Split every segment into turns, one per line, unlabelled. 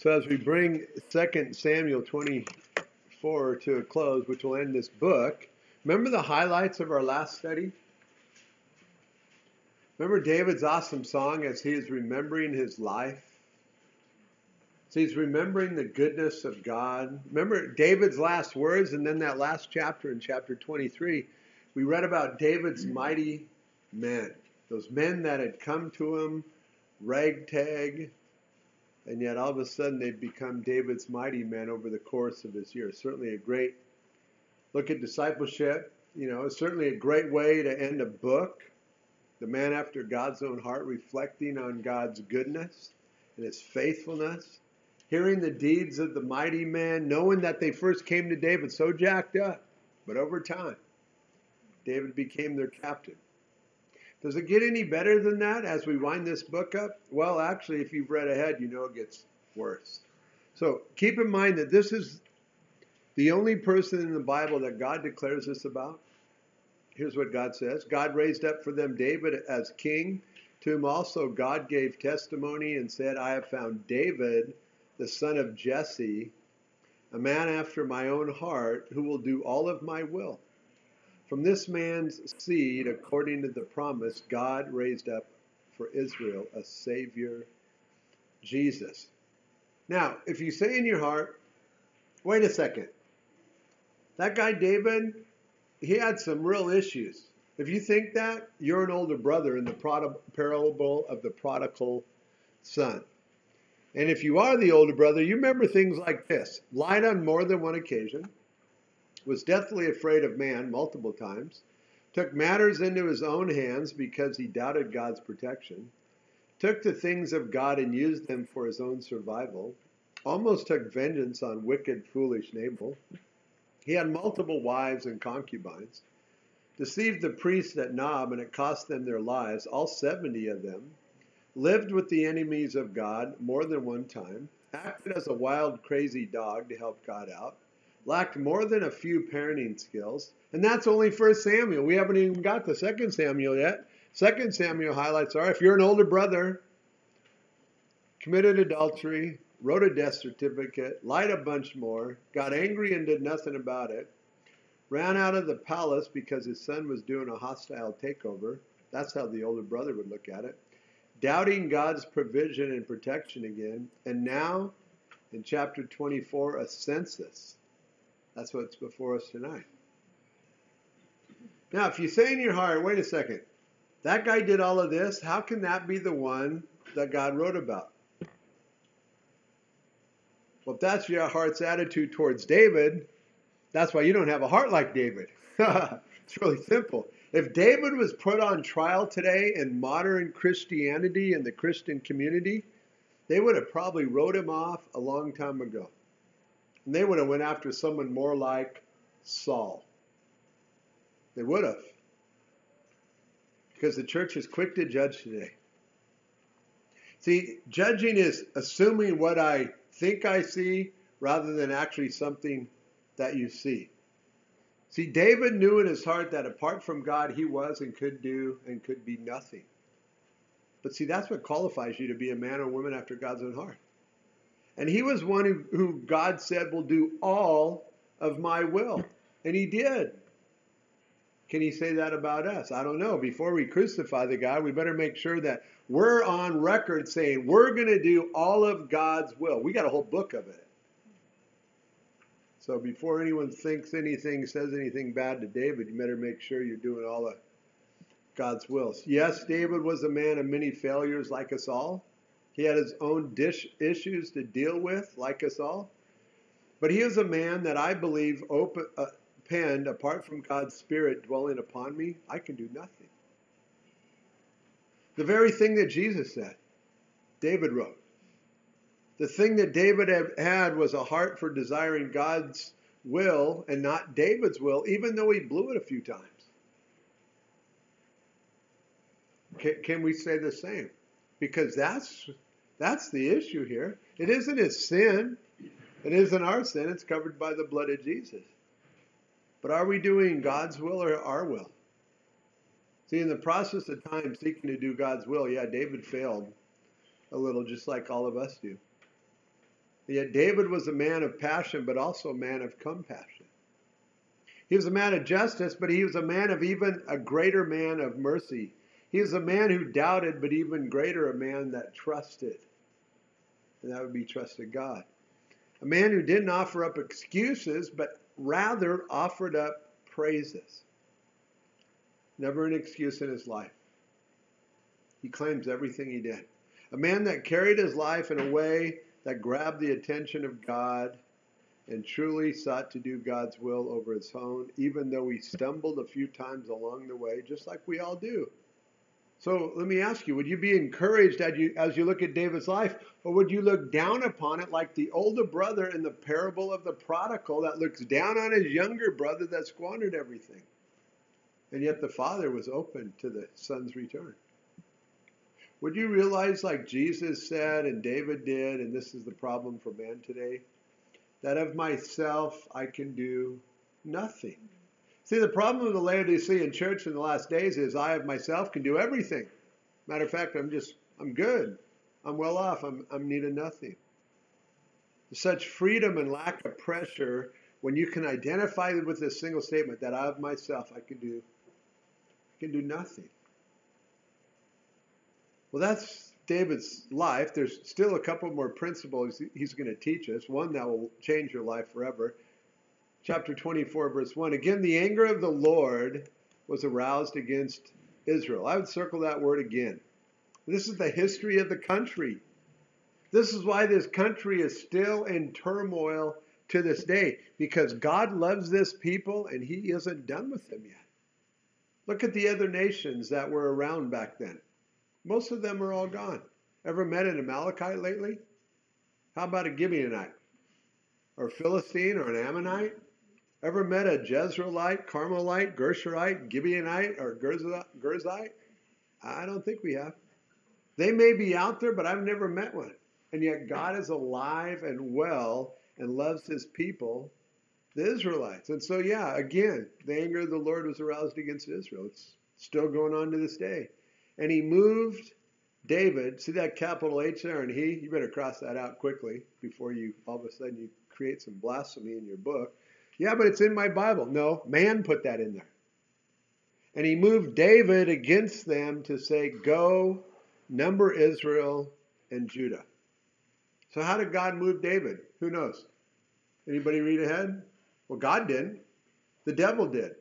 So as we bring 2 Samuel 24 to a close, which will end this book, remember the highlights of our last study? Remember David's awesome song as he is remembering his life? So he's remembering the goodness of God. Remember David's last words, and then that last chapter in chapter 23, we read about David's mighty men, those men that had come to him, ragtag, and yet all of a sudden they've become David's mighty men over the course of his years. Certainly a great look at discipleship. You know, it's certainly a great way to end a book. The man after God's own heart, reflecting on God's goodness and his faithfulness, hearing the deeds of the mighty man, knowing that they first came to David so jacked up, but over time, David became their captain. Does it get any better than that as we wind this book up? Well, actually, if you've read ahead, you know it gets worse. So keep in mind that this is the only person in the Bible that God declares this about. Here's what God says God raised up for them David as king. To whom also God gave testimony and said, I have found David, the son of Jesse, a man after my own heart, who will do all of my will. From this man's seed, according to the promise, God raised up for Israel a Savior, Jesus. Now, if you say in your heart, wait a second, that guy David, he had some real issues. If you think that, you're an older brother in the parable of the prodigal son. And if you are the older brother, you remember things like this lied on more than one occasion was deathly afraid of man multiple times, took matters into his own hands because he doubted God's protection, took the things of God and used them for his own survival, almost took vengeance on wicked, foolish Nabal. He had multiple wives and concubines, deceived the priests at Nob, and it cost them their lives, all 70 of them, lived with the enemies of God more than one time, acted as a wild, crazy dog to help God out, lacked more than a few parenting skills. And that's only First Samuel. We haven't even got to Second Samuel yet. Second Samuel highlights are if you're an older brother, committed adultery, wrote a death certificate, lied a bunch more, got angry and did nothing about it, ran out of the palace because his son was doing a hostile takeover. That's how the older brother would look at it. Doubting God's provision and protection again. And now, in chapter 24, a census that's what's before us tonight. Now, if you say in your heart, wait a second, that guy did all of this, how can that be the one that God wrote about? Well, if that's your heart's attitude towards David, that's why you don't have a heart like David. it's really simple. If David was put on trial today in modern Christianity and the Christian community, they would have probably wrote him off a long time ago. And they would have went after someone more like Saul. They would have. Because the church is quick to judge today. See, judging is assuming what I think I see rather than actually something that you see. See, David knew in his heart that apart from God, he was and could do and could be nothing. But see, that's what qualifies you to be a man or woman after God's own heart. And he was one who, who God said will do all of my will. And he did. Can he say that about us? I don't know. Before we crucify the guy, we better make sure that we're on record saying we're going to do all of God's will. We got a whole book of it. So before anyone thinks anything, says anything bad to David, you better make sure you're doing all of God's will. Yes, David was a man of many failures like us all. He had his own dish issues to deal with, like us all. But he is a man that I believe open, uh, penned, apart from God's Spirit dwelling upon me, I can do nothing. The very thing that Jesus said, David wrote. The thing that David had was a heart for desiring God's will and not David's will, even though he blew it a few times. Can, can we say the same? Because that's that's the issue here. It isn't his sin. It isn't our sin. It's covered by the blood of Jesus. But are we doing God's will or our will? See, in the process of time seeking to do God's will, yeah, David failed a little, just like all of us do. Yet David was a man of passion, but also a man of compassion. He was a man of justice, but he was a man of even a greater man of mercy. He was a man who doubted, but even greater a man that trusted. And that would be trusted God. A man who didn't offer up excuses, but rather offered up praises. Never an excuse in his life. He claims everything he did. A man that carried his life in a way that grabbed the attention of God and truly sought to do God's will over his own, even though he stumbled a few times along the way, just like we all do. So let me ask you, would you be encouraged as you, as you look at David's life, or would you look down upon it like the older brother in the parable of the prodigal that looks down on his younger brother that squandered everything? And yet the father was open to the son's return. Would you realize, like Jesus said and David did, and this is the problem for man today, that of myself I can do nothing? See, the problem of the Laodicean church in the last days is I of myself can do everything. Matter of fact, I'm just, I'm good. I'm well off. I'm, I'm needing nothing. Such freedom and lack of pressure when you can identify with this single statement that I of myself I can do, I can do nothing. Well, that's David's life. There's still a couple more principles he's going to teach us. One that will change your life forever. Chapter 24, verse 1. Again, the anger of the Lord was aroused against Israel. I would circle that word again. This is the history of the country. This is why this country is still in turmoil to this day, because God loves this people and He isn't done with them yet. Look at the other nations that were around back then. Most of them are all gone. Ever met an Amalekite lately? How about a Gibeonite? Or a Philistine or an Ammonite? Ever met a Jezreelite, Carmelite, Gershurite, Gibeonite, or Gerzite? I don't think we have. They may be out there, but I've never met one. And yet God is alive and well and loves his people, the Israelites. And so, yeah, again, the anger of the Lord was aroused against Israel. It's still going on to this day. And he moved David, see that capital H there and he? You better cross that out quickly before you all of a sudden you create some blasphemy in your book. Yeah, but it's in my Bible. No, man put that in there. And he moved David against them to say, Go, number Israel and Judah. So, how did God move David? Who knows? Anybody read ahead? Well, God didn't. The devil did.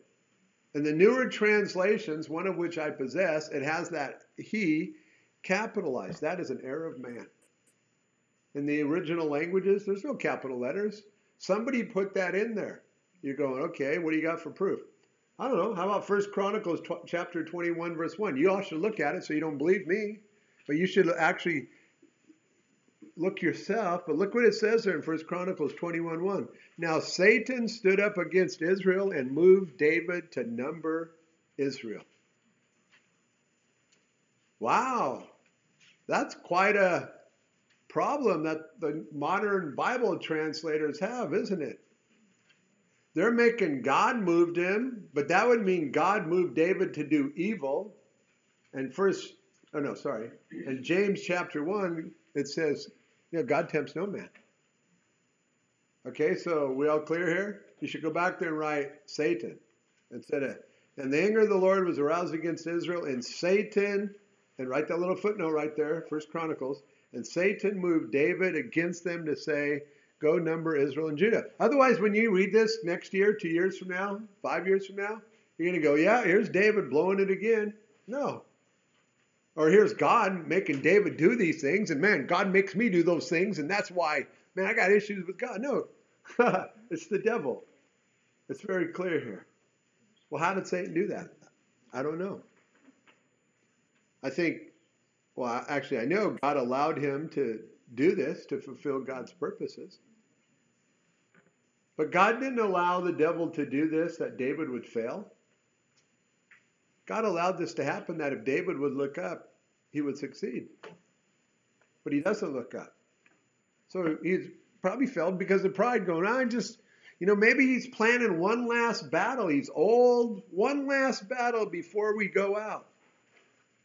In the newer translations, one of which I possess, it has that he capitalized. That is an error of man. In the original languages, there's no capital letters. Somebody put that in there. You're going, okay, what do you got for proof? I don't know. How about First Chronicles tw- chapter 21, verse 1? You all should look at it so you don't believe me, but you should actually look yourself, but look what it says there in First Chronicles 21 1. Now Satan stood up against Israel and moved David to number Israel. Wow, that's quite a problem that the modern Bible translators have, isn't it? They're making God moved him, but that would mean God moved David to do evil. And first, oh no, sorry. In James chapter 1, it says you know, God tempts no man. Okay, so we all clear here? You should go back there and write Satan instead of. And the anger of the Lord was aroused against Israel, and Satan, and write that little footnote right there, First Chronicles, and Satan moved David against them to say, Go number Israel and Judah. Otherwise, when you read this next year, two years from now, five years from now, you're going to go, Yeah, here's David blowing it again. No, or here's God making David do these things, and man, God makes me do those things, and that's why, man, I got issues with God. No, it's the devil. It's very clear here. Well, how did Satan do that? I don't know. I think, well, actually, I know God allowed him to do this to fulfill God's purposes. But God didn't allow the devil to do this that David would fail. God allowed this to happen that if David would look up, he would succeed. But he doesn't look up. So he's probably failed because of pride going ah, on. Just, you know, maybe he's planning one last battle. He's old, one last battle before we go out.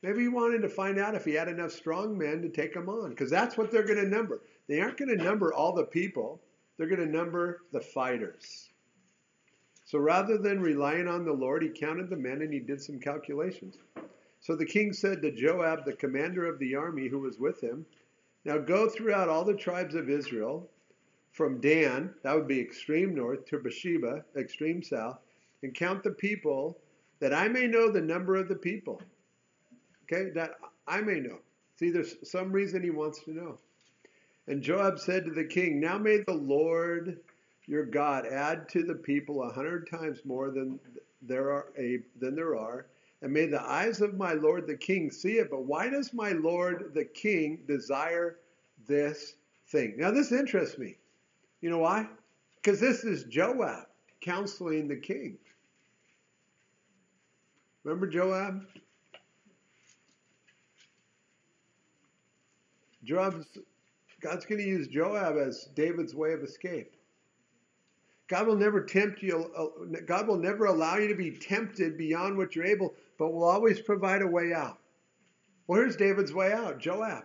Maybe he wanted to find out if he had enough strong men to take them on, because that's what they're going to number. They aren't going to number all the people, they're going to number the fighters. So rather than relying on the Lord, he counted the men and he did some calculations. So the king said to Joab, the commander of the army who was with him, Now go throughout all the tribes of Israel, from Dan, that would be extreme north, to Beersheba, extreme south, and count the people, that I may know the number of the people. Okay, that I may know. See, there's some reason he wants to know. And Joab said to the king, Now may the Lord your God add to the people a hundred times more than there are a, than there are, and may the eyes of my lord the king see it. But why does my lord the king desire this thing? Now this interests me. You know why? Because this is Joab counseling the king. Remember Joab? Joab's God's going to use Joab as David's way of escape. God will never tempt you. God will never allow you to be tempted beyond what you're able, but will always provide a way out. Well, here's David's way out Joab.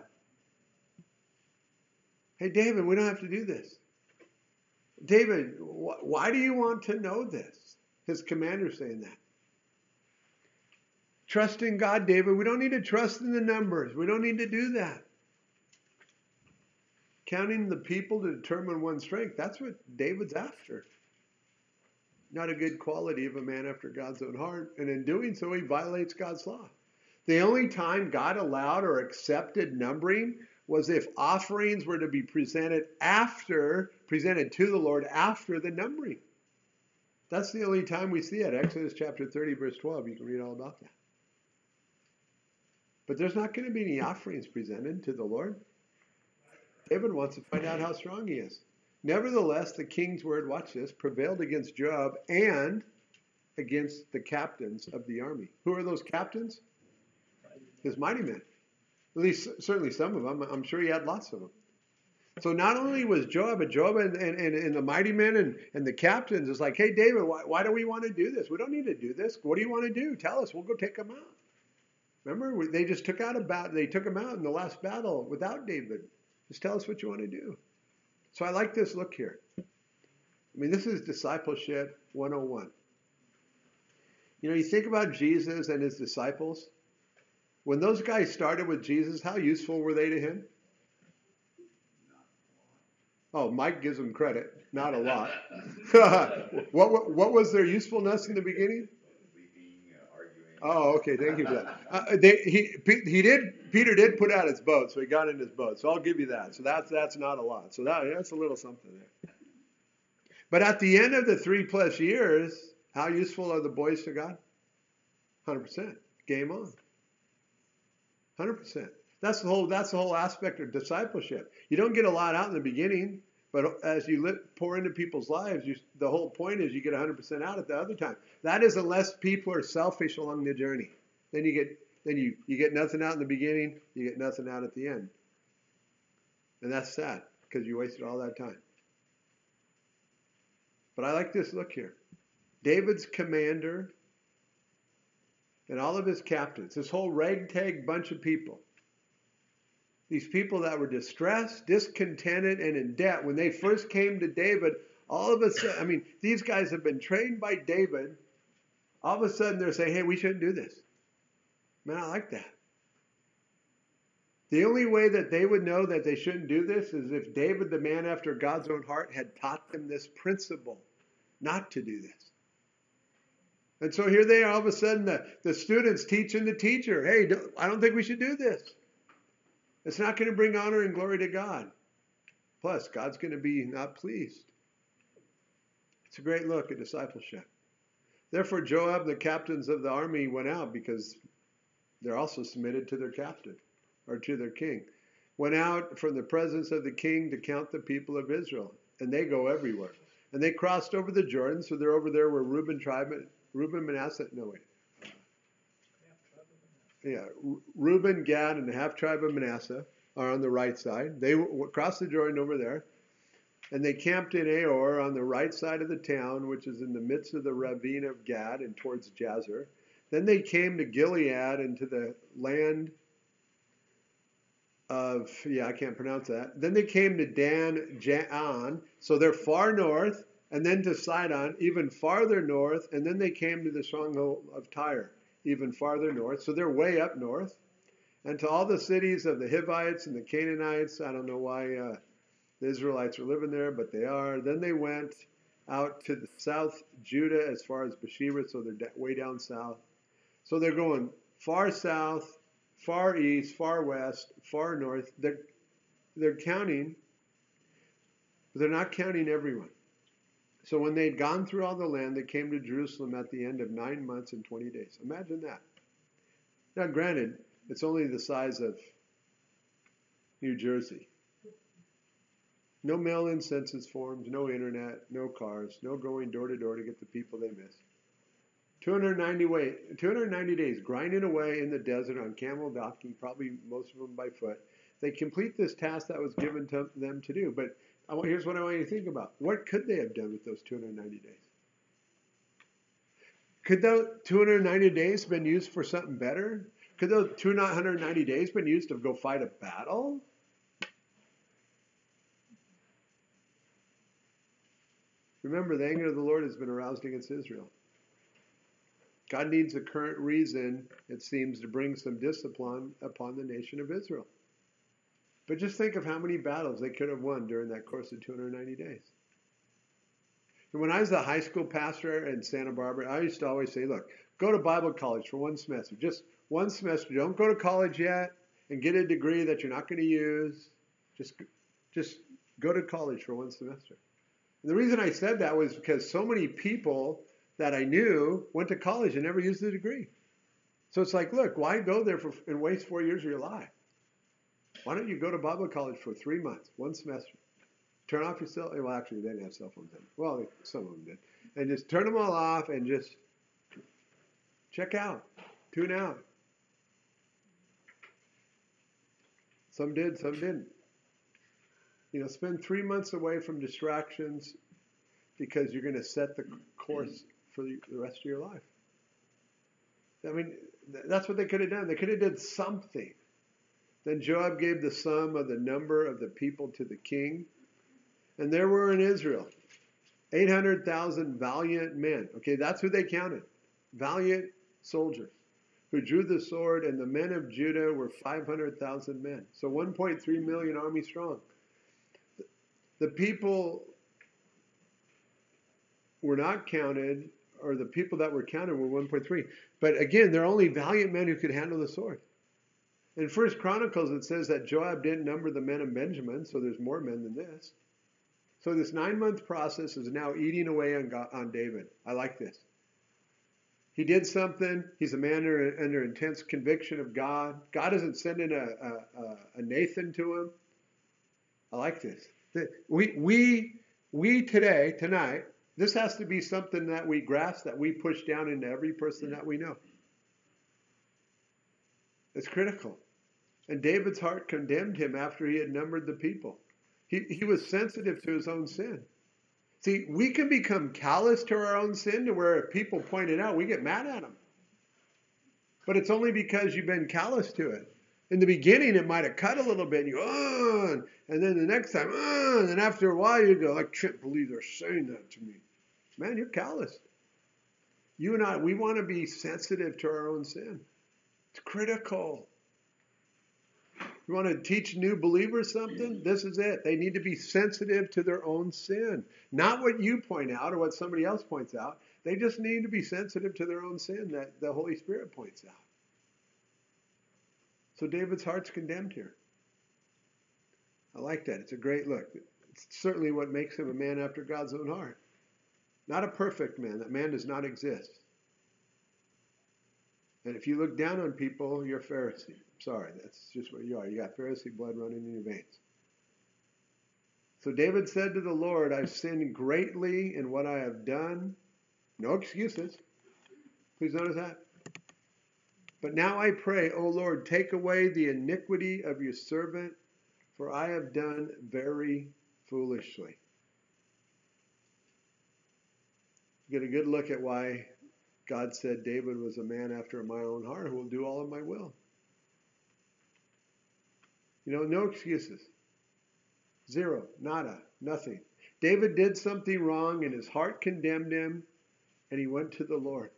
Hey, David, we don't have to do this. David, wh- why do you want to know this? His commander saying that. Trust in God, David. We don't need to trust in the numbers. We don't need to do that. Counting the people to determine one's strength, that's what David's after. Not a good quality of a man after God's own heart. And in doing so, he violates God's law. The only time God allowed or accepted numbering was if offerings were to be presented after, presented to the Lord after the numbering. That's the only time we see it. Exodus chapter 30, verse 12. You can read all about that. But there's not going to be any offerings presented to the Lord. David wants to find out how strong he is. Nevertheless, the king's word, watch this, prevailed against Joab and against the captains of the army. Who are those captains? His mighty men. At least, certainly some of them. I'm sure he had lots of them. So not only was Joab, but Joab and, and, and, the mighty men and, and the captains is like, hey, David, why, why do we want to do this? We don't need to do this. What do you want to do? Tell us. We'll go take them out. Remember, they just took out a. They took him out in the last battle without David. Just tell us what you want to do. So I like this look here. I mean, this is discipleship 101. You know, you think about Jesus and his disciples. When those guys started with Jesus, how useful were they to him? Oh, Mike gives them credit. Not a lot. what, what was their usefulness in the beginning? Oh, okay. Thank you for that. Uh, they, he he did Peter did put out his boat, so he got in his boat. So I'll give you that. So that's that's not a lot. So that that's a little something there. But at the end of the three plus years, how useful are the boys to God? Hundred percent. Game on. Hundred percent. That's the whole. That's the whole aspect of discipleship. You don't get a lot out in the beginning. But as you lit, pour into people's lives, you, the whole point is you get 100% out at the other time. That is unless people are selfish along the journey. Then you get then you, you get nothing out in the beginning, you get nothing out at the end. And that's sad because you wasted all that time. But I like this look here. David's commander and all of his captains, this whole ragtag bunch of people, these people that were distressed, discontented, and in debt, when they first came to David, all of a sudden, I mean, these guys have been trained by David. All of a sudden, they're saying, hey, we shouldn't do this. Man, I like that. The only way that they would know that they shouldn't do this is if David, the man after God's own heart, had taught them this principle not to do this. And so here they are, all of a sudden, the, the students teaching the teacher, hey, I don't think we should do this. It's not going to bring honor and glory to God. Plus, God's going to be not pleased. It's a great look at discipleship. Therefore, Joab, and the captains of the army, went out because they're also submitted to their captain or to their king. Went out from the presence of the king to count the people of Israel, and they go everywhere. And they crossed over the Jordan, so they're over there where Reuben tribe, Reuben, Manasseh, no wait, yeah, Reuben, Gad, and the half tribe of Manasseh are on the right side. They crossed the Jordan over there, and they camped in Aroer on the right side of the town, which is in the midst of the ravine of Gad and towards Jazer. Then they came to Gilead and to the land of, yeah, I can't pronounce that. Then they came to Dan Jaan, so they're far north, and then to Sidon, even farther north, and then they came to the stronghold of Tyre, even farther north. So they're way up north. And to all the cities of the Hivites and the Canaanites, I don't know why uh, the Israelites are living there, but they are. Then they went out to the south Judah as far as Beersheba, so they're way down south. So they're going far south, far east, far west, far north. They're, they're counting, but they're not counting everyone. So when they'd gone through all the land, they came to Jerusalem at the end of nine months and 20 days. Imagine that. Now, granted, it's only the size of New Jersey. No mail in census forms, no internet, no cars, no going door to door to get the people they miss. 290, way, 290 days grinding away in the desert on camel donkey, probably most of them by foot. They complete this task that was given to them to do. But here's what I want you to think about. What could they have done with those 290 days? Could those 290 days been used for something better? Could those 290 days been used to go fight a battle? Remember, the anger of the Lord has been aroused against Israel. God needs a current reason, it seems, to bring some discipline upon the nation of Israel. But just think of how many battles they could have won during that course of 290 days. And when I was a high school pastor in Santa Barbara, I used to always say, look, go to Bible college for one semester. Just one semester. Don't go to college yet and get a degree that you're not going to use. Just, just go to college for one semester. And the reason I said that was because so many people that I knew went to college and never used the degree. So it's like, look, why go there for, and waste four years of your life? Why don't you go to Bible college for three months, one semester? Turn off your cell. Eh, well, actually, they didn't have cell phones then. Well, some of them did, and just turn them all off and just check out, tune out. Some did, some didn't. You know, spend three months away from distractions because you're going to set the course for the, rest of your life. I mean, that's what they could have done. They could have done something. Then Joab gave the sum of the number of the people to the king. And there were in Israel 800,000 valiant men. Okay, that's who they counted. Valiant soldiers who drew the sword, and the men of Judah were 500,000 men. So 1.3 million army strong. The people were not counted or the people that were counted were 1.3. But again, they're only valiant men who could handle the sword. In First Chronicles, it says that Joab didn't number the men of Benjamin, so there's more men than this. So this nine-month process is now eating away on, God, on David. I like this. He did something. He's a man under, under intense conviction of God. God isn't sending a, a, a Nathan to him. I like this. We, we, we today, tonight, this has to be something that we grasp, that we push down into every person that we know. It's critical. And David's heart condemned him after he had numbered the people. He, he was sensitive to his own sin. See, we can become callous to our own sin to where if people point it out, we get mad at them. But it's only because you've been callous to it. In the beginning, it might have cut a little bit, and you, oh, and then the next time, oh, and then after a while, you go, I can't believe they're saying that to me. Man, you're callous. You and I, we want to be sensitive to our own sin. It's critical. You want to teach new believers something? This is it. They need to be sensitive to their own sin. Not what you point out or what somebody else points out. They just need to be sensitive to their own sin that the Holy Spirit points out. So David's heart's condemned here. I like that. It's a great look. It's certainly what makes him a man after God's own heart. Not a perfect man. That man does not exist. And if you look down on people, you're a Pharisee. Sorry, that's just what you are. You got Pharisee blood running in your veins. So David said to the Lord, I've sinned greatly in what I have done. No excuses. Please notice that. But now I pray, O Lord, take away the iniquity of your servant, for I have done very foolishly. get a good look at why God said David was a man after my own heart who will do all of my will. You know, no excuses. Zero, nada, nothing. David did something wrong and his heart condemned him, and he went to the Lord.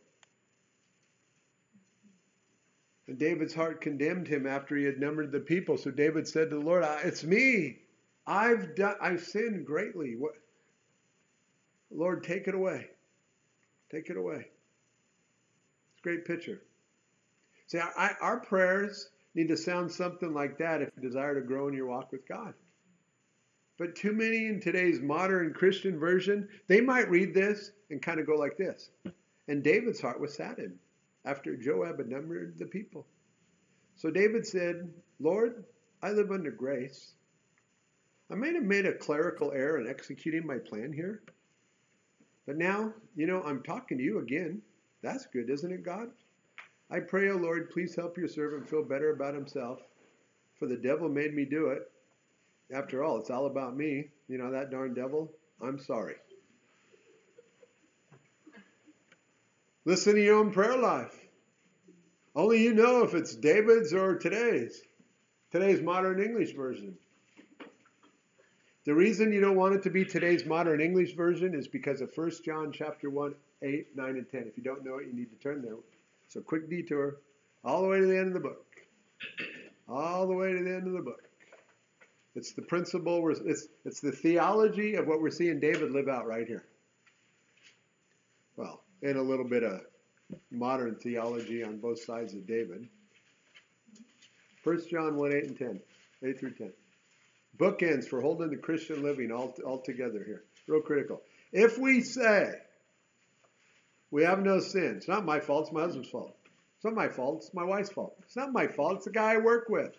And David's heart condemned him after he had numbered the people. So David said to the Lord, It's me. I've done I've sinned greatly. What Lord, take it away. Take it away. Great picture. See, our, our prayers need to sound something like that if you desire to grow in your walk with God. But too many in today's modern Christian version, they might read this and kind of go like this. And David's heart was saddened after Joab had numbered the people. So David said, Lord, I live under grace. I may have made a clerical error in executing my plan here. But now, you know, I'm talking to you again. That's good, isn't it, God? I pray, O oh Lord, please help your servant feel better about himself, for the devil made me do it. After all, it's all about me. You know, that darn devil, I'm sorry. Listen to your own prayer life. Only you know if it's David's or today's. Today's modern English version. The reason you don't want it to be today's modern English version is because of 1 John chapter 1, 8, 9, and 10. If you don't know it, you need to turn there. So quick detour, all the way to the end of the book. All the way to the end of the book. It's the principle, it's, it's the theology of what we're seeing David live out right here. Well, and a little bit of modern theology on both sides of David. 1 John 1, 8 and 10. 8 through 10 bookends for holding the Christian living all, all together here. Real critical. If we say we have no sin, it's not my fault, it's my husband's fault. It's not my fault, it's my wife's fault. It's not my fault, it's the guy I work with.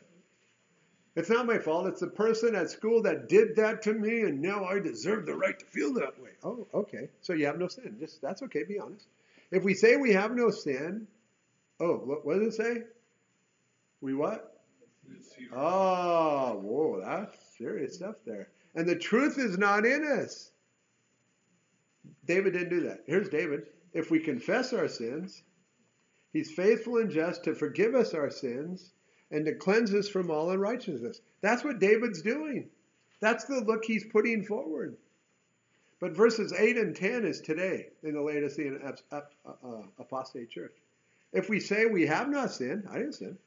It's not my fault, it's the person at school that did that to me, and now I deserve the right to feel that way. Oh, okay. So you have no sin. Just that's okay, be honest. If we say we have no sin, oh, what, what does it say? We what? Oh, whoa, that's serious stuff there. And the truth is not in us. David didn't do that. Here's David. If we confess our sins, he's faithful and just to forgive us our sins and to cleanse us from all unrighteousness. That's what David's doing. That's the look he's putting forward. But verses 8 and 10 is today in the Laodicean uh, apostate church. If we say we have not sinned, I didn't sin.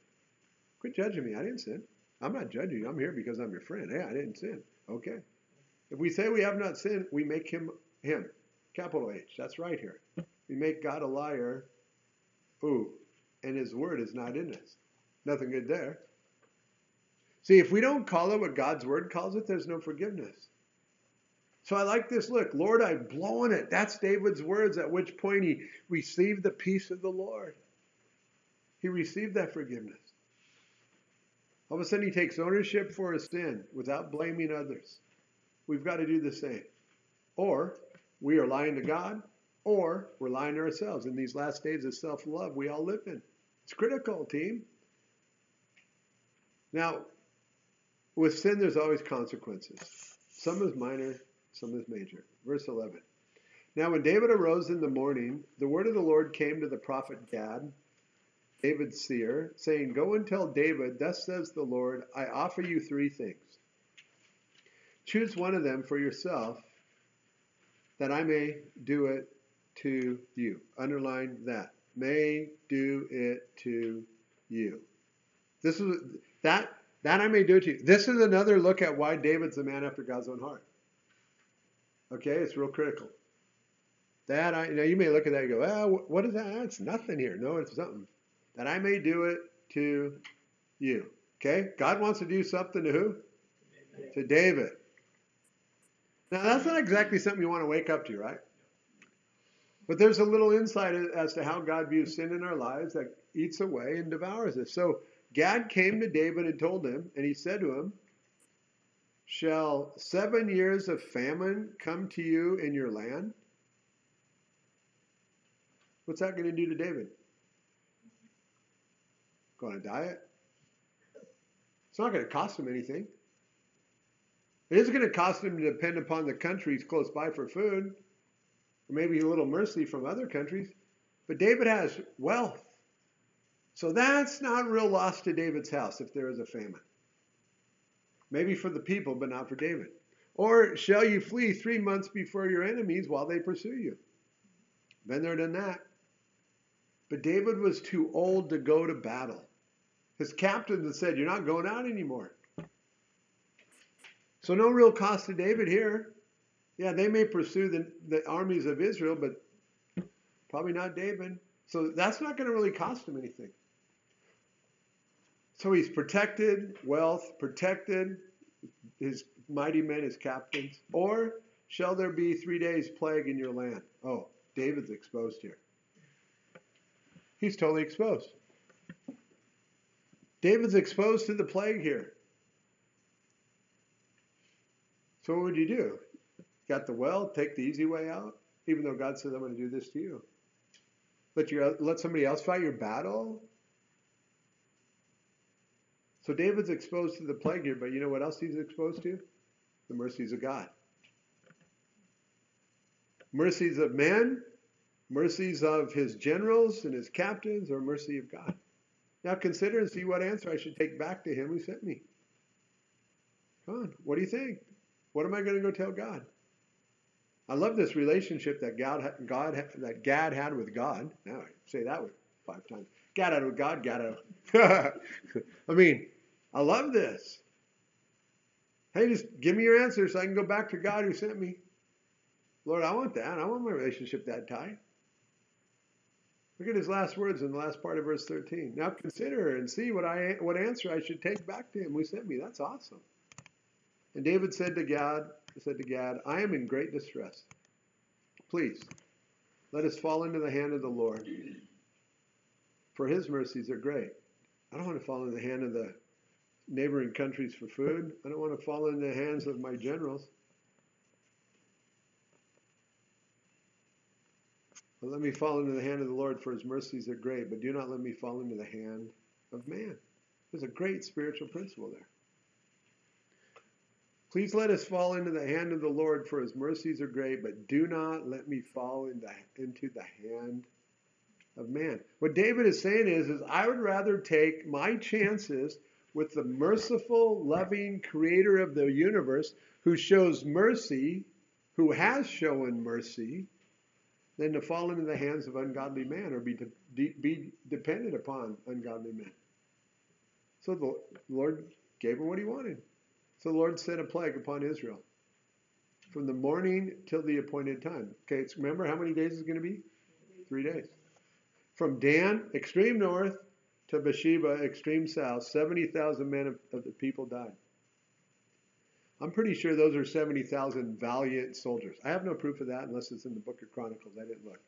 Quit judging me. I didn't sin. I'm not judging you. I'm here because I'm your friend. Hey, I didn't sin. Okay. If we say we have not sinned, we make him him. Capital H. That's right here. We make God a liar. Ooh. And his word is not in us. Nothing good there. See, if we don't call it what God's word calls it, there's no forgiveness. So I like this look. Lord, I've blown it. That's David's words, at which point he received the peace of the Lord. He received that forgiveness. All of a sudden, he takes ownership for his sin without blaming others. We've got to do the same. Or we are lying to God, or we're ourselves in these last days of self love we all live in. It's critical, team. Now, with sin, there's always consequences. Some is minor, some is major. Verse 11. Now, when David arose in the morning, the word of the Lord came to the prophet Gad David's seer, saying, Go and tell David, Thus says the Lord, I offer you three things. Choose one of them for yourself, that I may do it to you. Underline that. May do it to you. This is that that I may do it to you. This is another look at why David's the man after God's own heart. Okay, it's real critical. That I now you may look at that and go, ah, what is that? It's nothing here. No, it's something that I may do it to you. Okay? God wants to do something to who? To David. Now, that's not exactly something you want to wake up to, right? But there's a little insight as to how God views sin in our lives that eats away and devours us. So Gad came to David and told him, and he said to him, Shall seven years of famine come to you in your land? What's that going to do to David? Go on a diet? It's not going to cost him anything. It is going to cost him to depend upon the countries close by for food, or maybe a little mercy from other countries. But David has wealth. So that's not real loss to David's house if there is a famine. Maybe for the people, but not for David. Or shall you flee three months before your enemies while they pursue you? Been there, done that. But David was too old to go to battle. His captain said, You're not going out anymore. So, no real cost to David here. Yeah, they may pursue the, the armies of Israel, but probably not David. So, that's not going to really cost him anything. So, he's protected, wealth, protected, his mighty men, his captains. Or shall there be three days' plague in your land? Oh, David's exposed here. He's totally exposed. David's exposed to the plague here. So what would you do? Got the well, take the easy way out, even though God said, I'm going to do this to you. Let, you, let somebody else fight your battle? So David's exposed to the plague here, but you know what else he's exposed to? The mercies of God. Mercies of man, mercies of his generals and his captains, or mercy of God. Now consider and see what answer I should take back to him who sent me. Come on, what do you think? What am I going to go tell God? I love this relationship that God, God that Gad had with God. Now I say that five times. Gad had with God. Gad had. I mean, I love this. Hey, just give me your answer so I can go back to God who sent me. Lord, I want that. I want my relationship that tight. Look at his last words in the last part of verse 13. Now consider and see what I what answer I should take back to him who sent me. That's awesome. And David said to Gad, said to Gad, I am in great distress. Please, let us fall into the hand of the Lord. For his mercies are great. I don't want to fall into the hand of the neighboring countries for food. I don't want to fall into the hands of my generals. But let me fall into the hand of the Lord, for his mercies are great, but do not let me fall into the hand of man. There's a great spiritual principle there. Please let us fall into the hand of the Lord, for his mercies are great, but do not let me fall into, the hand of man. What David is saying is, is I would rather take my chances with the merciful, loving creator of the universe who shows mercy, who has shown mercy, than to fall into the hands of ungodly man or be, de- be dependent upon ungodly men. So the Lord gave him what he wanted. So the Lord sent a plague upon Israel from the morning till the appointed time. Okay, remember how many days is going to be? Three days. From Dan, extreme north, to Beersheba, extreme south, 70,000 men of, of the people died. I'm pretty sure those are 70,000 valiant soldiers. I have no proof of that unless it's in the book of Chronicles. I didn't look.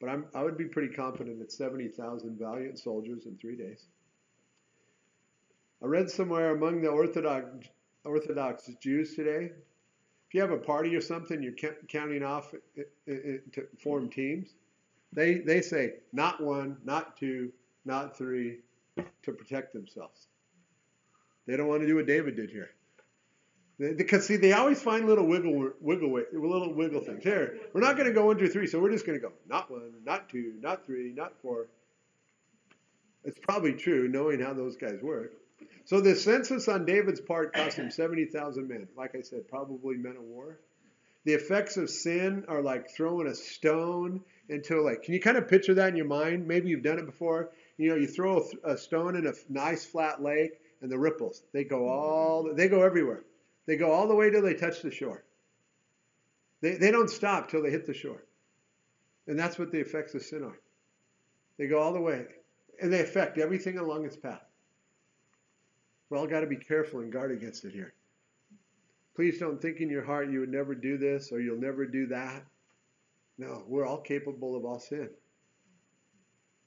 But I'm, I would be pretty confident it's 70,000 valiant soldiers in three days. I read somewhere among the Orthodox, Orthodox Jews today, if you have a party or something, you're counting off uh, uh, uh, to form teams. They, they say not one, not two, not three, to protect themselves. They don't want to do what David did here. Because see, they always find little wiggle, wiggle, little wiggle things. Here, we're not going to go one, two, three, so we're just going to go not one, not two, not three, not four. It's probably true, knowing how those guys work. So the census on David's part cost him seventy thousand men. Like I said, probably men of war. The effects of sin are like throwing a stone into like. Can you kind of picture that in your mind? Maybe you've done it before. You know, you throw a, a stone in a nice flat lake, and the ripples they go all they go everywhere. They go all the way till they touch the shore. They, they don't stop till they hit the shore. And that's what the effects of sin are. They go all the way, and they affect everything along its path. We all got to be careful and guard against it here. Please don't think in your heart you would never do this or you'll never do that. No, we're all capable of all sin.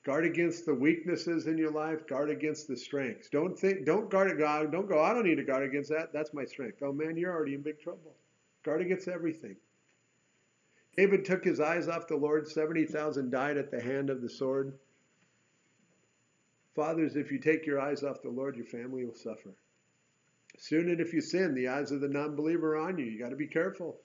Guard against the weaknesses in your life. Guard against the strengths. Don't think. Don't guard God. Don't go. I don't need to guard against that. That's my strength. Oh man, you're already in big trouble. Guard against everything. David took his eyes off the Lord. Seventy thousand died at the hand of the sword. Fathers, if you take your eyes off the Lord, your family will suffer. Soon, and if you sin, the eyes of the non-believer are on you. You got to be careful.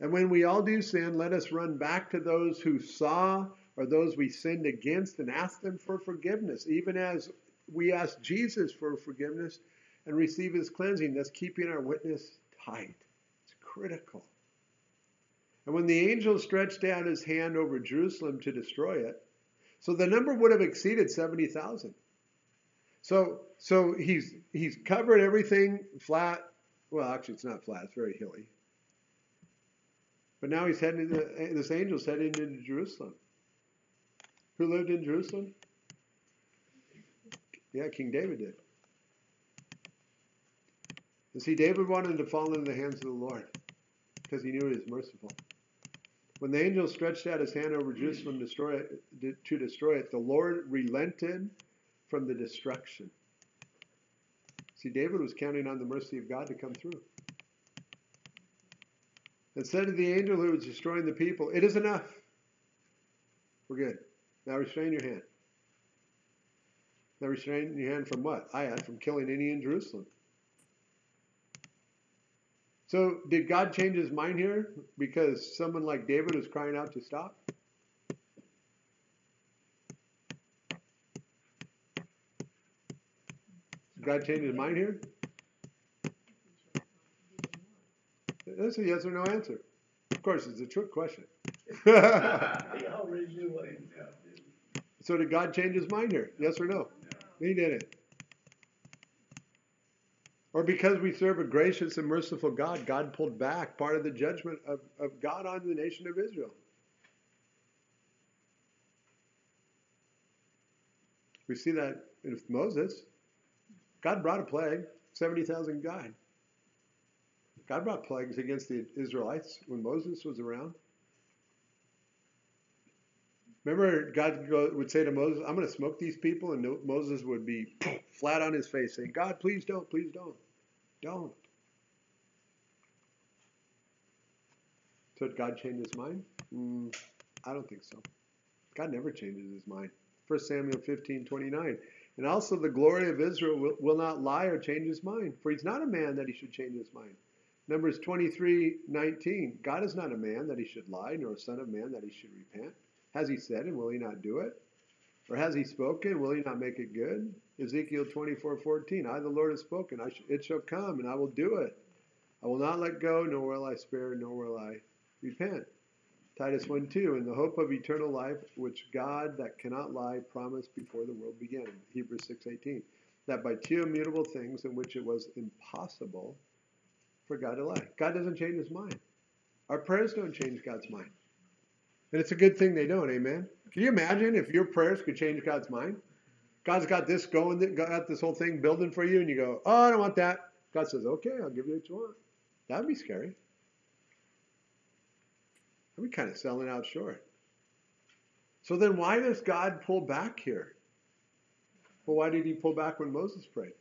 And when we all do sin, let us run back to those who saw or those we sinned against and ask them for forgiveness, even as we ask Jesus for forgiveness and receive his cleansing. That's keeping our witness tight. It's critical. And when the angel stretched out his hand over Jerusalem to destroy it, so the number would have exceeded 70,000. So so he's he's covered everything flat. Well, actually, it's not flat; it's very hilly. But now he's heading. To, this angel's heading into Jerusalem. Who lived in Jerusalem? Yeah, King David did. And see, David wanted to fall into the hands of the Lord because he knew he was merciful. When the angel stretched out his hand over Jerusalem to destroy it, to destroy it, the Lord relented from the destruction. See, David was counting on the mercy of God to come through. And said to the angel who was destroying the people, It is enough. We're good. Now restrain your hand. Now restrain your hand from what? I had from killing any in Jerusalem. So did God change his mind here because someone like David was crying out to stop? Did God change his mind here? That's a yes or no answer. Of course, it's a trick question.
he already knew what he was going to do.
So did God change his mind here? Yes or no?
No.
He didn't. Or because we serve a gracious and merciful God, God pulled back part of the judgment of, of God on the nation of Israel. We see that with Moses. God brought a plague, 70,000 died. God brought plagues against the Israelites when Moses was around. Remember, God would say to Moses, I'm going to smoke these people, and Moses would be flat on his face saying, God, please don't, please don't. Don't. So did God change his mind? Mm, I don't think so. God never changes his mind. 1 Samuel 15, 29. And also the glory of Israel will, will not lie or change his mind, for he's not a man that he should change his mind. Numbers 23, 19. God is not a man that he should lie, nor a son of man that he should repent. Has he said, and will he not do it? Or has he spoken, will he not make it good? Ezekiel 24, 14. I, the Lord, have spoken. Sh- it shall come, and I will do it. I will not let go, nor will I spare, nor will I repent. Titus 1 2, in the hope of eternal life, which God that cannot lie promised before the world began. Hebrews 6 18. That by two immutable things in which it was impossible for God to lie. God doesn't change his mind. Our prayers don't change God's mind. And it's a good thing they don't, amen? Can you imagine if your prayers could change God's mind? God's got this going, got this whole thing building for you, and you go, oh, I don't want that. God says, okay, I'll give you what you want. That'd be scary. I'd be kind of selling out short. So then why does God pull back here? Well, why did he pull back when Moses prayed?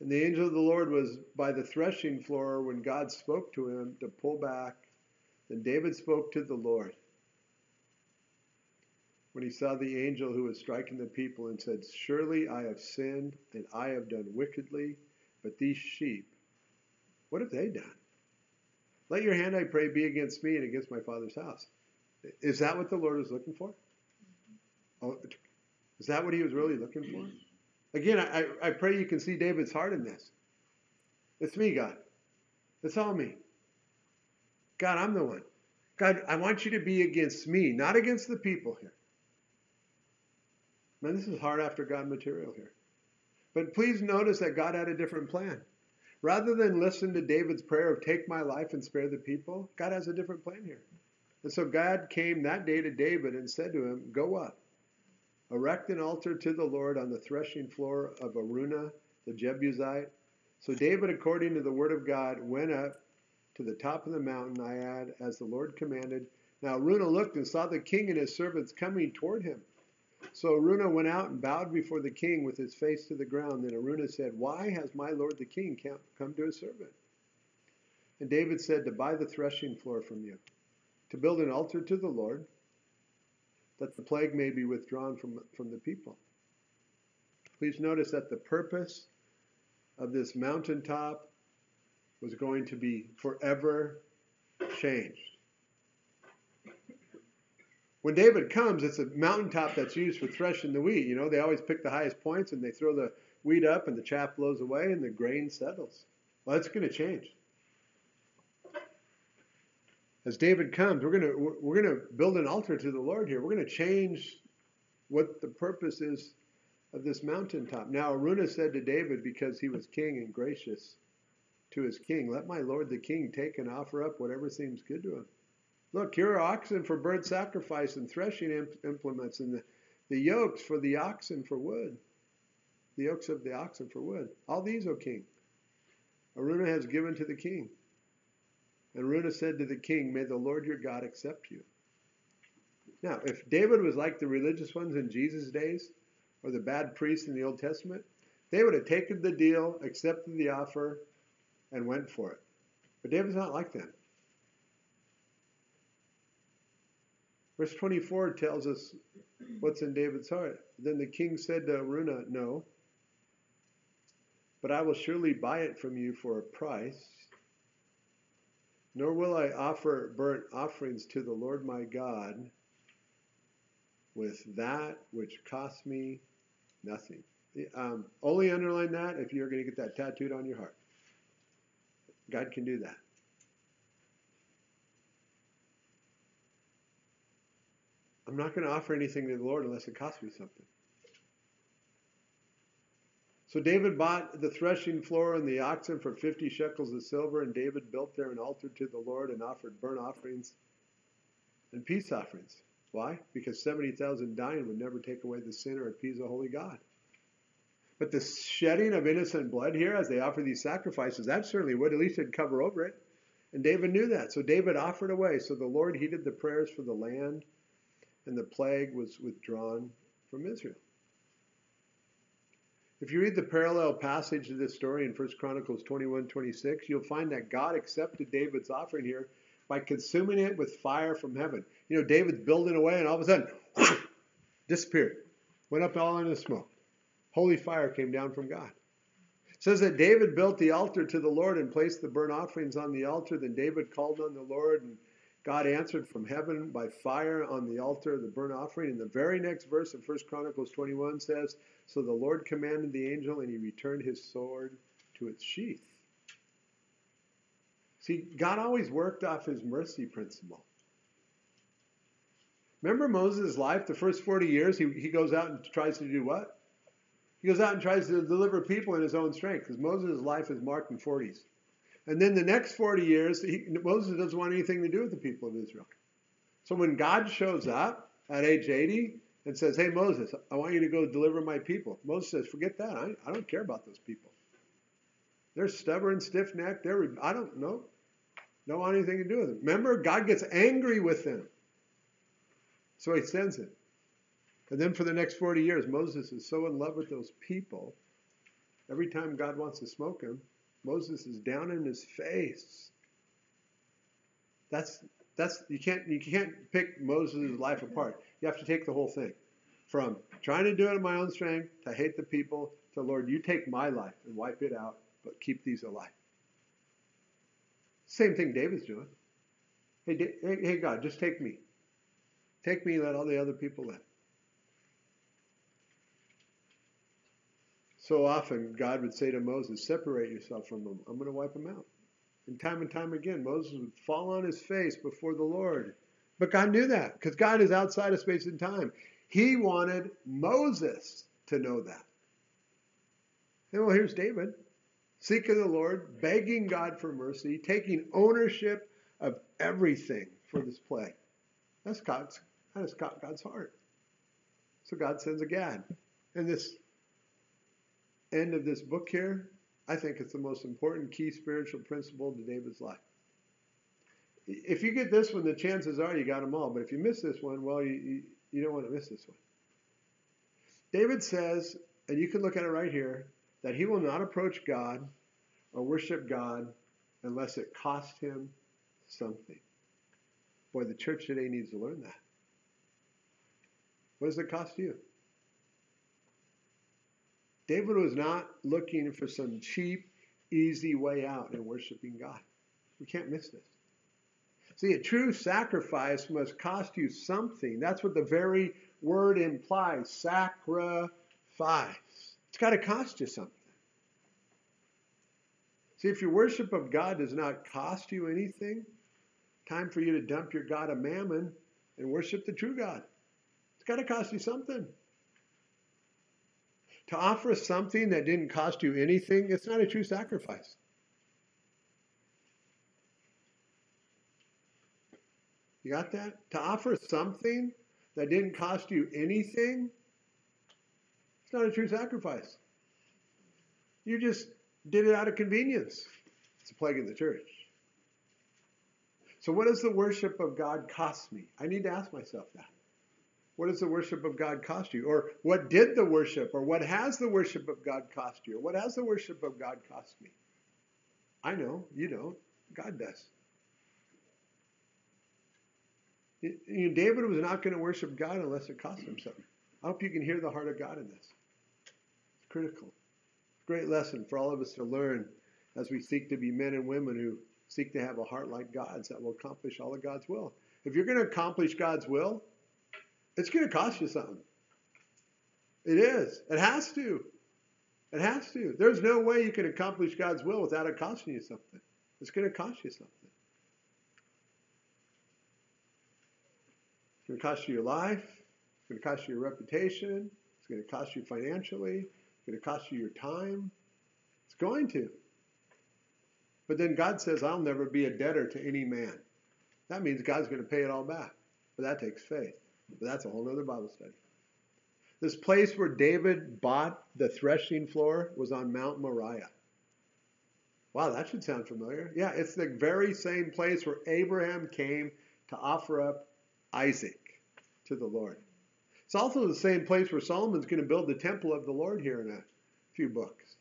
And the angel of the Lord was by the threshing floor when God spoke to him to pull back. Then David spoke to the Lord when he saw the angel who was striking the people and said, Surely I have sinned and I have done wickedly, but these sheep, what have they done? Let your hand, I pray, be against me and against my father's house. Is that what the Lord was looking for? Oh, is that what he was really looking for? Again, I, I pray you can see David's heart in this. It's me, God. It's all me. God, I'm the one. God, I want you to be against me, not against the people here. Man, this is hard after God material here. But please notice that God had a different plan. Rather than listen to David's prayer of take my life and spare the people, God has a different plan here. And so God came that day to David and said to him, Go up, erect an altar to the Lord on the threshing floor of Araunah the Jebusite. So David, according to the word of God, went up to the top of the mountain I had as the Lord commanded. Now Araunah looked and saw the king and his servants coming toward him. So Araunah went out and bowed before the king with his face to the ground. Then Araunah said, Why has my lord the king come to his servant? And David said, To buy the threshing floor from you, to build an altar to the Lord, that the plague may be withdrawn from, from the people. Please notice that the purpose of this mountaintop was going to be forever changed. when David comes, it's a mountaintop that's used for threshing the wheat. You know, they always pick the highest points and they throw the wheat up and the chaff blows away and the grain settles. Well, that's going to change. As David comes, we're going to we're going to build an altar to the Lord here. We're going to change what the purpose is of this mountaintop. Now, Araunah said to David, because he was king and gracious to his king, Let my lord the king take and offer up whatever seems good to him. Look, here are oxen for burnt sacrifice and threshing implements, and the, the yokes for the oxen for wood. The yokes of the oxen for wood. All these, O king. Araunah has given to the king. And Araunah said to the king, May the Lord your God accept you. Now, if David was like the religious ones in Jesus' days, or the bad priests in the Old Testament, they would have taken the deal, accepted the offer, and went for it. But David's not like that. Verse 24 tells us what's in David's heart. Then the king said to Araunah, No, but I will surely buy it from you for a price. Nor will I offer burnt offerings to the Lord my God with that which cost me nothing. Um, only underline that if you're going to get that tattooed on your heart. God can do that. I'm not going to offer anything to the Lord unless it costs me something. So David bought the threshing floor and the oxen for 50 shekels of silver, and David built there an altar to the Lord and offered burnt offerings and peace offerings. Why? Because 70,000 dying would never take away the sin or appease a holy God. But the shedding of innocent blood here as they offer these sacrifices, that certainly would. At least it'd cover over it. And David knew that. So David offered away. So the Lord heeded the prayers for the land and the plague was withdrawn from Israel. If you read the parallel passage of this story in 1 Chronicles 21 26, you'll find that God accepted David's offering here by consuming it with fire from heaven. You know, David's building away, and all of a sudden, disappeared. Went up all in the smoke. Holy fire came down from God. It says that David built the altar to the Lord and placed the burnt offerings on the altar. Then David called on the Lord, and God answered from heaven by fire on the altar of the burnt offering. And the very next verse of 1 Chronicles 21 says, So the Lord commanded the angel, and he returned his sword to its sheath. See, God always worked off his mercy principle. Remember Moses' life, the first 40 years, he, he goes out and tries to do what? He goes out and tries to deliver people in his own strength, because Moses' life is marked in 40s. And then the next 40 years, he, Moses doesn't want anything to do with the people of Israel. So when God shows up at age 80 and says, Hey, Moses, I want you to go deliver my people, Moses says, Forget that. I, I don't care about those people. They're stubborn, stiff necked. I don't know. Don't want anything to do with them. Remember, God gets angry with them. So he sends him. And then for the next 40 years, Moses is so in love with those people. Every time God wants to smoke him, Moses is down in his face. That's that's you can't you can't pick Moses' life apart. You have to take the whole thing. From trying to do it in my own strength to hate the people to Lord, you take my life and wipe it out, but keep these alive. Same thing David's doing. Hey, hey, God, just take me. Take me, and let all the other people live. So often, God would say to Moses, Separate yourself from them. I'm going to wipe them out. And time and time again, Moses would fall on his face before the Lord. But God knew that because God is outside of space and time. He wanted Moses to know that. And well, here's David seeking the Lord, begging God for mercy, taking ownership of everything for this plague. That's God's, that is God's heart. So God sends a Gad. And this end of this book here, I think it's the most important key spiritual principle to David's life. If you get this one, the chances are you got them all. But if you miss this one, well, you, you, you don't want to miss this one. David says, and you can look at it right here, that he will not approach God or worship God unless it costs him something. Boy, the church today needs to learn that. What does it cost you? David was not looking for some cheap, easy way out in worshiping God. We can't miss this. See, a true sacrifice must cost you something. That's what the very word implies sacrifice. It's got to cost you something. See, if your worship of God does not cost you anything, time for you to dump your God of mammon and worship the true God. It's got to cost you something. To offer something that didn't cost you anything, it's not a true sacrifice. You got that? To offer something that didn't cost you anything, it's not a true sacrifice. You just did it out of convenience. It's a plague in the church. So, what does the worship of God cost me? I need to ask myself that. What does the worship of God cost you? Or what did the worship, or what has the worship of God cost you? Or what has the worship of God cost me? I know, you don't. God does. You know, David was not going to worship God unless it cost him something. I hope you can hear the heart of God in this. It's critical. Great lesson for all of us to learn as we seek to be men and women who seek to have a heart like God's that will accomplish all of God's will. If you're going to accomplish God's will, it's going to cost you something. It is. It has to. It has to. There's no way you can accomplish God's will without it costing you something. It's going to cost you something. It's going to cost you your life. It's going to cost you your reputation. It's going to cost you financially. It's going to cost you your time. It's going to. But then God says, I'll never be a debtor to any man. That means God's going to pay it all back. But that takes faith. But that's a whole other Bible study. This place where David bought the threshing floor was on Mount Moriah. Wow, that should sound familiar. Yeah, it's the very same place where Abraham came to offer up Isaac to the Lord. It's also the same place where Solomon's going to build the temple of the Lord here in a few books.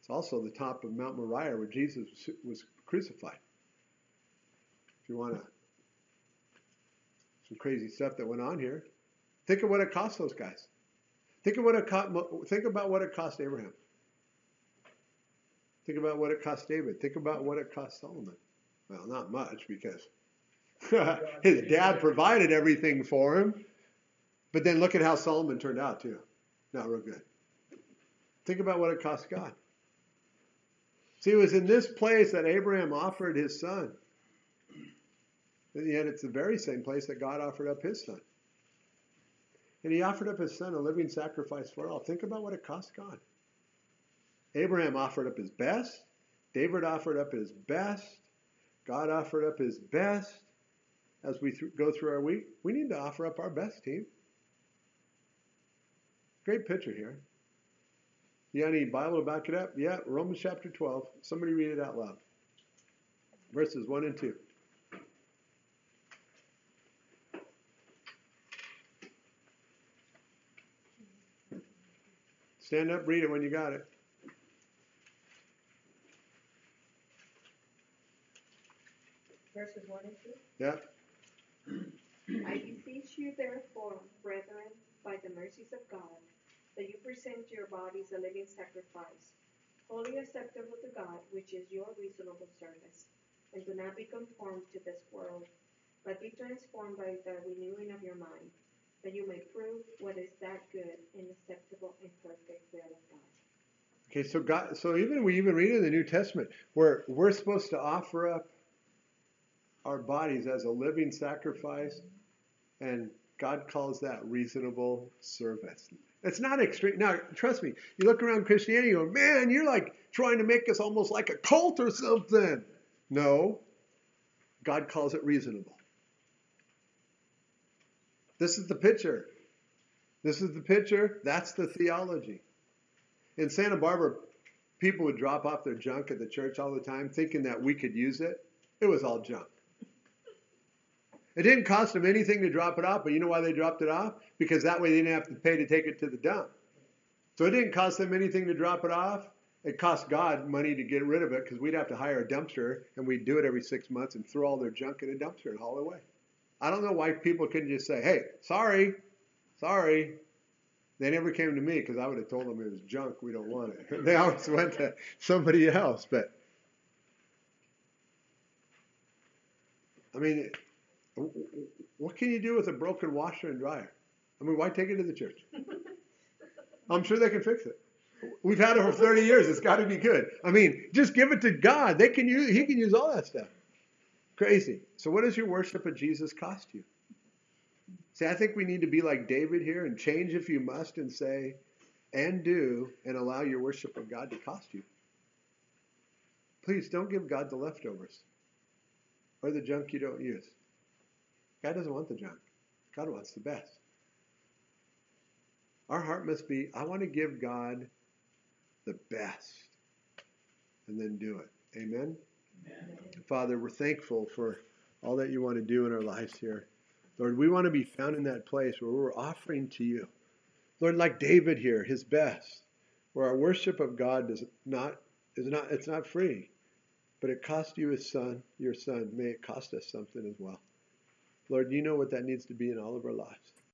It's also the top of Mount Moriah where Jesus was crucified. If you want to, some crazy stuff that went on here. Think of what it cost those guys. Think of what it cost. Think about what it cost Abraham. Think about what it cost David. Think about what it cost Solomon. Well, not much because his dad provided everything for him. But then look at how Solomon turned out, too. Not real good. Think about what it cost God. See, it was in this place that Abraham offered his son. And yet it's the very same place that God offered up his son. And he offered up his son a living sacrifice for all. Think about what it cost God. Abraham offered up his best. David offered up his best. God offered up his best as we th- go through our week, we need to offer up our best team. Great picture here. You got any Bible to back it up? Yeah, Romans chapter 12. Somebody read it out loud. Verses 1 and 2. Stand up, read it when you got it.
Verses 1 and 2?
Yeah.
I beseech you, therefore, brethren, by the mercies of God, that you present your bodies a living sacrifice, holy acceptable to God, which is your reasonable service. And do not be conformed to this world, but be transformed by the renewing of your mind, that you may prove what is that good and acceptable and perfect will of God.
Okay, so God, so even we even read in the New Testament where we're supposed to offer up our bodies as a living sacrifice, and God calls that reasonable service. It's not extreme. Now, trust me, you look around Christianity, and you go, man, you're like trying to make us almost like a cult or something. No, God calls it reasonable. This is the picture. This is the picture. That's the theology. In Santa Barbara, people would drop off their junk at the church all the time thinking that we could use it. It was all junk. It didn't cost them anything to drop it off, but you know why they dropped it off? Because that way they didn't have to pay to take it to the dump. So it didn't cost them anything to drop it off. It cost God money to get rid of it because we'd have to hire a dumpster and we'd do it every six months and throw all their junk in a dumpster and haul it away. I don't know why people couldn't just say, hey, sorry, sorry. They never came to me because I would have told them it was junk. We don't want it. they always went to somebody else. But I mean, what can you do with a broken washer and dryer? I mean, why take it to the church? I'm sure they can fix it. We've had it for 30 years. It's got to be good. I mean, just give it to God. They can use. He can use all that stuff. Crazy. So, what does your worship of Jesus cost you? See, I think we need to be like David here and change if you must and say, and do, and allow your worship of God to cost you. Please don't give God the leftovers or the junk you don't use. God doesn't want the junk, God wants the best. Our heart must be I want to give God the best and then do it. Amen? Father, we're thankful for all that you want to do in our lives here. Lord, we want to be found in that place where we're offering to you. Lord, like David here, his best, where our worship of God does not is not it's not free, but it cost you his son, your son. May it cost us something as well. Lord, you know what that needs to be in all of our lives.